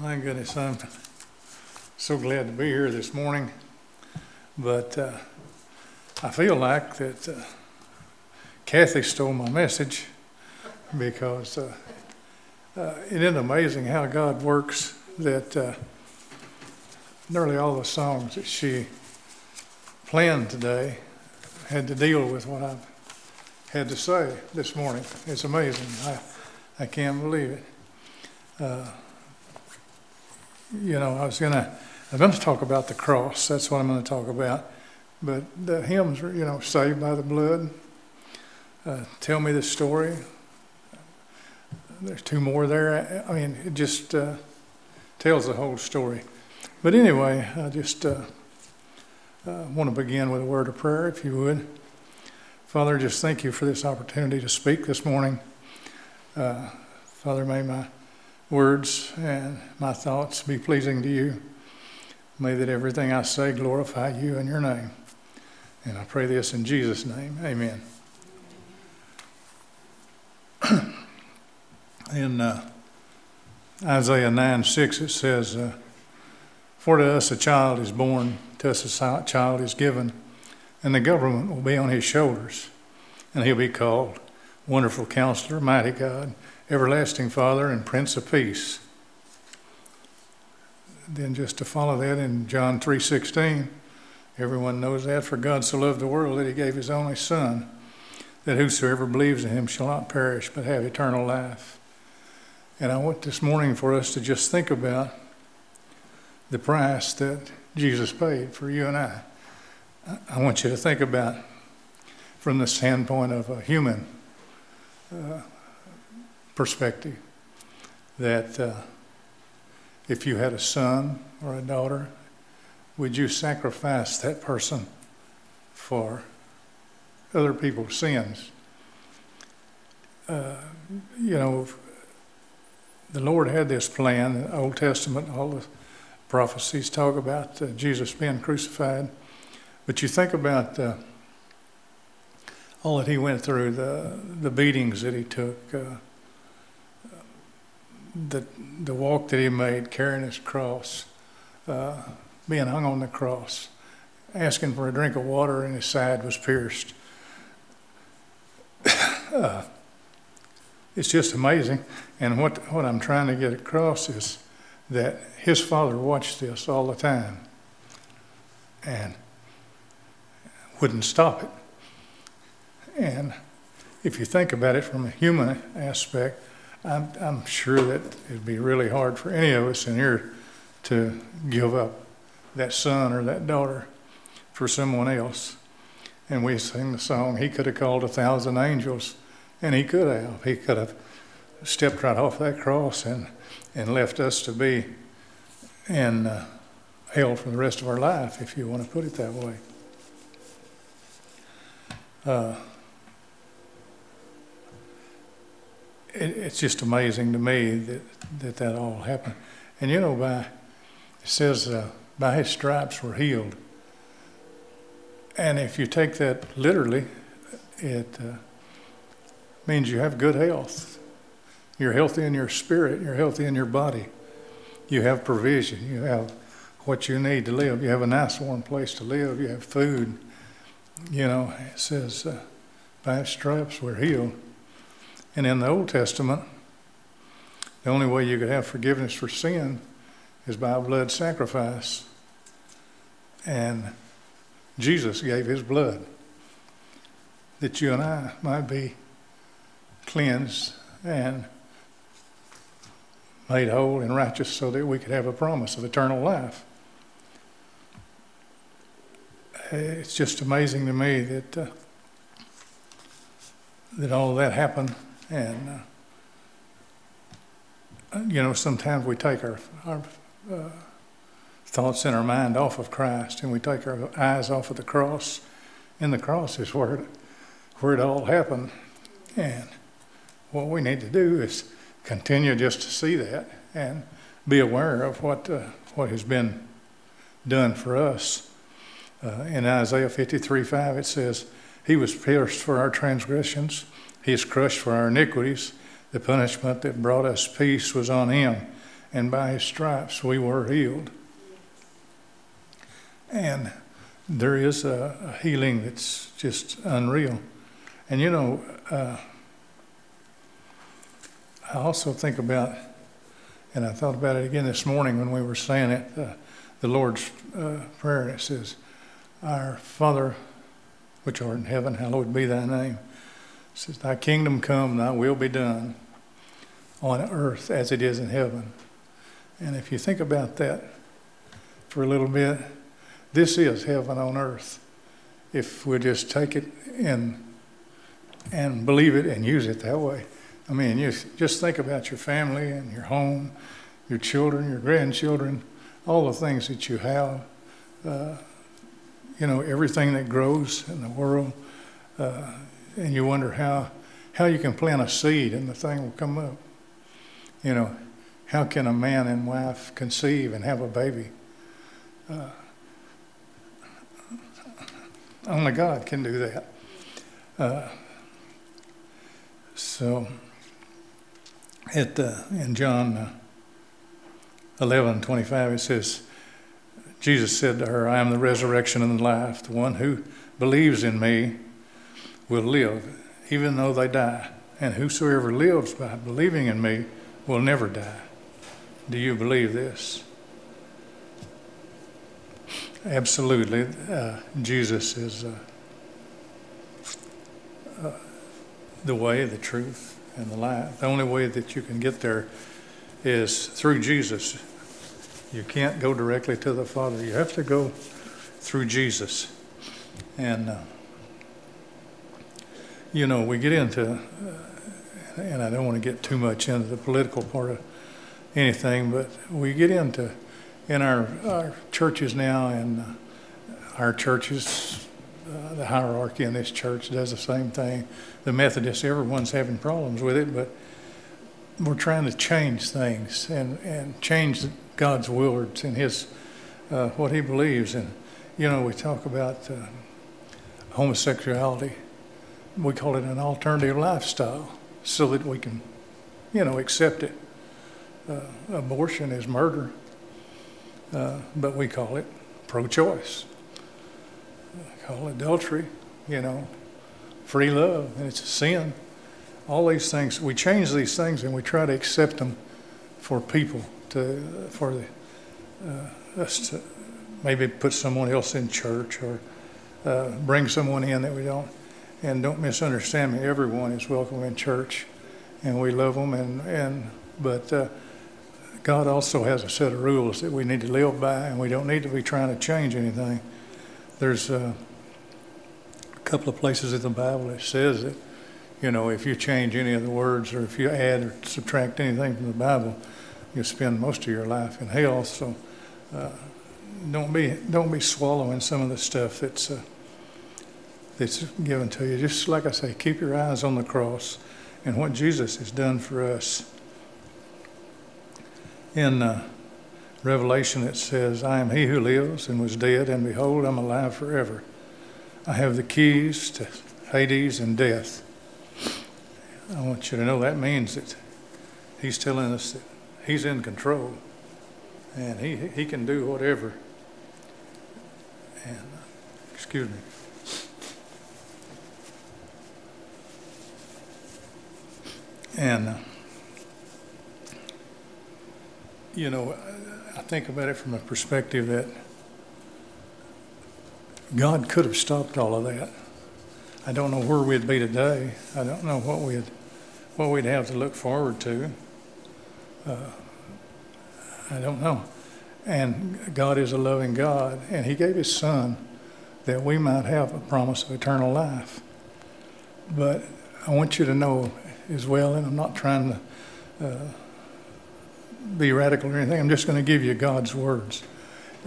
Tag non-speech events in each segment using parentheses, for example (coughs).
My goodness, I'm so glad to be here this morning. But uh, I feel like that uh, Kathy stole my message because uh, uh it isn't amazing how God works that uh, nearly all the songs that she planned today had to deal with what I've had to say this morning. It's amazing. I, I can't believe it. You know, I was gonna, I'm going to talk about the cross. That's what I'm going to talk about. But the hymns, you know, saved by the blood. Uh, tell me the story. There's two more there. I mean, it just uh, tells the whole story. But anyway, I just uh, uh want to begin with a word of prayer, if you would. Father, just thank you for this opportunity to speak this morning. Uh, Father, may my words and my thoughts be pleasing to you. May that everything I say glorify you in your name. And I pray this in Jesus' name. Amen. (clears throat) in uh, Isaiah 9 6, it says, uh, For to us a child is born, to us a child is given, and the government will be on his shoulders, and he'll be called Wonderful Counselor, Mighty God everlasting Father and Prince of Peace. Then just to follow that in John 3:16, everyone knows that for God so loved the world that he gave his only son that whosoever believes in him shall not perish but have eternal life. And I want this morning for us to just think about the price that Jesus paid for you and I. I want you to think about from the standpoint of a human uh, perspective that uh, if you had a son or a daughter, would you sacrifice that person for other people's sins? Uh, you know, the Lord had this plan. The Old Testament, all the prophecies talk about uh, Jesus being crucified. But you think about uh, all that he went through, the the beatings that he took, uh, the, the walk that he made, carrying his cross, uh, being hung on the cross, asking for a drink of water, and his side was pierced. (coughs) uh, it's just amazing. And what, what I'm trying to get across is that his father watched this all the time and wouldn't stop it. And if you think about it from a human aspect, I'm, I'm sure that it'd be really hard for any of us in here to give up that son or that daughter for someone else. And we sing the song, He could have called a thousand angels, and He could have. He could have stepped right off that cross and, and left us to be in uh, hell for the rest of our life, if you want to put it that way. Uh, it, it's just amazing to me that, that that all happened. And you know, by it says uh, by his stripes we're healed. And if you take that literally, it uh, means you have good health. You're healthy in your spirit. You're healthy in your body. You have provision. You have what you need to live. You have a nice warm place to live. You have food. You know, it says uh, by his stripes we're healed. And in the Old Testament, the only way you could have forgiveness for sin is by a blood sacrifice. And Jesus gave his blood that you and I might be cleansed and made whole and righteous so that we could have a promise of eternal life. It's just amazing to me that uh, that all that happened and, uh, you know, sometimes we take our, our uh, thoughts in our mind off of Christ and we take our eyes off of the cross. And the cross is where it, where it all happened. And what we need to do is continue just to see that and be aware of what, uh, what has been done for us. Uh, in Isaiah 53 5, it says, He was pierced for our transgressions, he is crushed for our iniquities. The punishment that brought us peace was on him, and by his stripes we were healed. And there is a, a healing that's just unreal. And you know, uh, I also think about, and I thought about it again this morning when we were saying it, uh, the Lord's uh, Prayer, and it says, Our Father, which art in heaven, hallowed be thy name. Says, Thy kingdom come, thy will be done on earth as it is in heaven. And if you think about that for a little bit, this is heaven on earth. If we just take it and and believe it and use it that way. I mean, you just think about your family and your home, your children, your grandchildren, all the things that you have. Uh, you know, everything that grows in the world, uh, and you wonder how how you can plant a seed and the thing will come up. You know, how can a man and wife conceive and have a baby? Uh, only God can do that. Uh, so, at, uh, in John uh, 11 25, it says, Jesus said to her, I am the resurrection and the life. The one who believes in me will live, even though they die. And whosoever lives by believing in me will never die. Do you believe this? Absolutely. Uh, Jesus is uh, uh, the way, the truth, and the life. The only way that you can get there is through Jesus. You can't go directly to the Father. You have to go through Jesus. And, uh, you know, we get into, uh, and I don't want to get too much into the political part of anything, but we get into, in our, our churches now, and uh, our churches, uh, the hierarchy in this church does the same thing. The Methodists, everyone's having problems with it, but we're trying to change things and, and change God's words and His uh, what He believes. And you know, we talk about uh, homosexuality. We call it an alternative lifestyle, so that we can, you know, accept it. Uh, abortion is murder, uh, but we call it pro-choice call adultery, you know, free love, and it's a sin. All these things, we change these things and we try to accept them for people, to for the, uh, us to maybe put someone else in church or uh, bring someone in that we don't. And don't misunderstand me. Everyone is welcome in church, and we love them. And and but uh, God also has a set of rules that we need to live by, and we don't need to be trying to change anything. There's uh, couple of places in the Bible that says that, you know, if you change any of the words or if you add or subtract anything from the Bible, you spend most of your life in hell. So uh, don't be don't be swallowing some of the stuff that's uh, that's given to you. Just like I say, keep your eyes on the cross and what Jesus has done for us. In uh, Revelation, it says, "I am He who lives and was dead, and behold, I'm alive forever." I have the keys to Hades and death. I want you to know that means that He's telling us that He's in control and He, he can do whatever. And, uh, excuse me. And, uh, you know, I think about it from a perspective that God could have stopped all of that. I don't know where we'd be today. I don't know what we'd what we'd have to look forward to. Uh, I don't know. And God is a loving God, and He gave His Son that we might have a promise of eternal life. But I want you to know as well, and I'm not trying to uh, be radical or anything. I'm just going to give you God's words.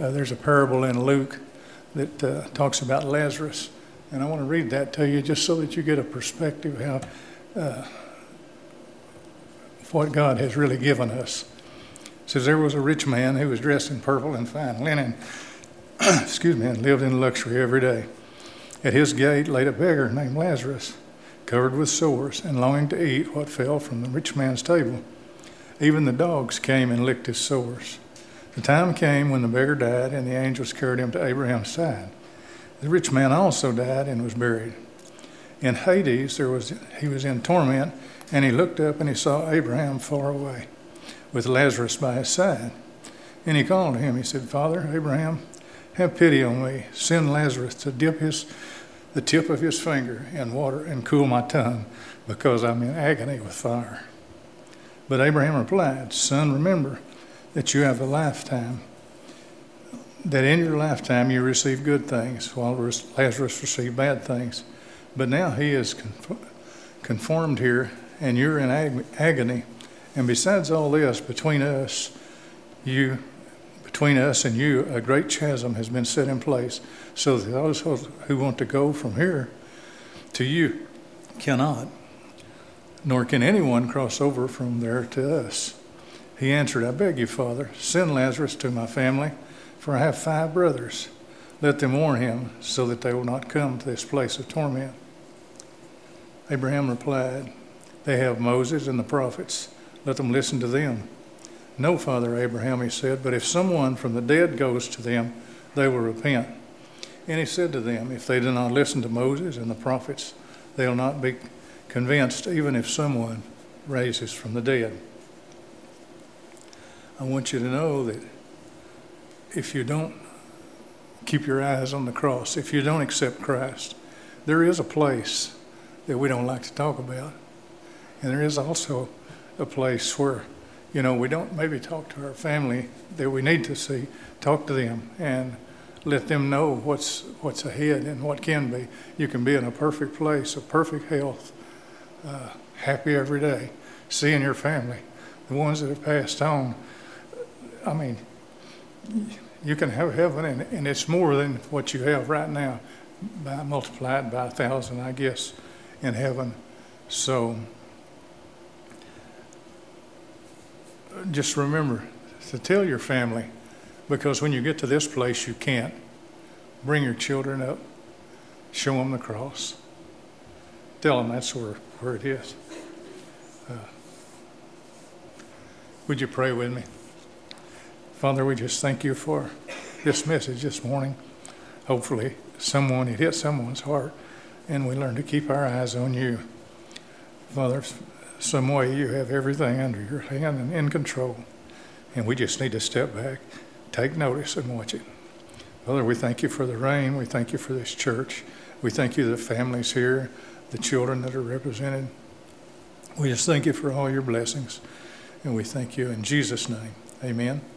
Uh, there's a parable in Luke that uh, talks about Lazarus. And I want to read that to you just so that you get a perspective how uh, what God has really given us. It says there was a rich man who was dressed in purple and fine linen, (clears throat) excuse me, and lived in luxury every day. At his gate laid a beggar named Lazarus, covered with sores and longing to eat what fell from the rich man's table. Even the dogs came and licked his sores. The time came when the beggar died, and the angels carried him to Abraham's side. The rich man also died and was buried. In Hades, there was, he was in torment, and he looked up and he saw Abraham far away, with Lazarus by his side. And he called to him. He said, Father, Abraham, have pity on me. Send Lazarus to dip his, the tip of his finger in water and cool my tongue, because I'm in agony with fire. But Abraham replied, Son, remember that you have a lifetime, that in your lifetime you receive good things, while Lazarus received bad things. But now he is conformed here, and you're in ag- agony. And besides all this, between us, you, between us and you, a great chasm has been set in place, so that those who want to go from here to you cannot, nor can anyone cross over from there to us. He answered, I beg you, Father, send Lazarus to my family, for I have five brothers. Let them warn him, so that they will not come to this place of torment. Abraham replied, They have Moses and the prophets. Let them listen to them. No, Father Abraham, he said, but if someone from the dead goes to them, they will repent. And he said to them, If they do not listen to Moses and the prophets, they will not be convinced, even if someone raises from the dead. I want you to know that if you don't keep your eyes on the cross, if you don't accept Christ, there is a place that we don't like to talk about. And there is also a place where, you know, we don't maybe talk to our family that we need to see, talk to them and let them know what's what's ahead and what can be. You can be in a perfect place, a perfect health, uh, happy every day, seeing your family, the ones that have passed on. I mean, you can have heaven, and, and it's more than what you have right now, by multiplied by a thousand, I guess in heaven. So just remember to tell your family because when you get to this place, you can't. Bring your children up, show them the cross, tell them that's where, where it is. Uh, would you pray with me? Father, we just thank you for this message this morning. Hopefully, someone, it hit someone's heart and we learn to keep our eyes on you. Father, some way you have everything under your hand and in control, and we just need to step back, take notice, and watch it. Father, we thank you for the rain. We thank you for this church. We thank you the families here, the children that are represented. We just thank you for all your blessings, and we thank you in Jesus' name. Amen.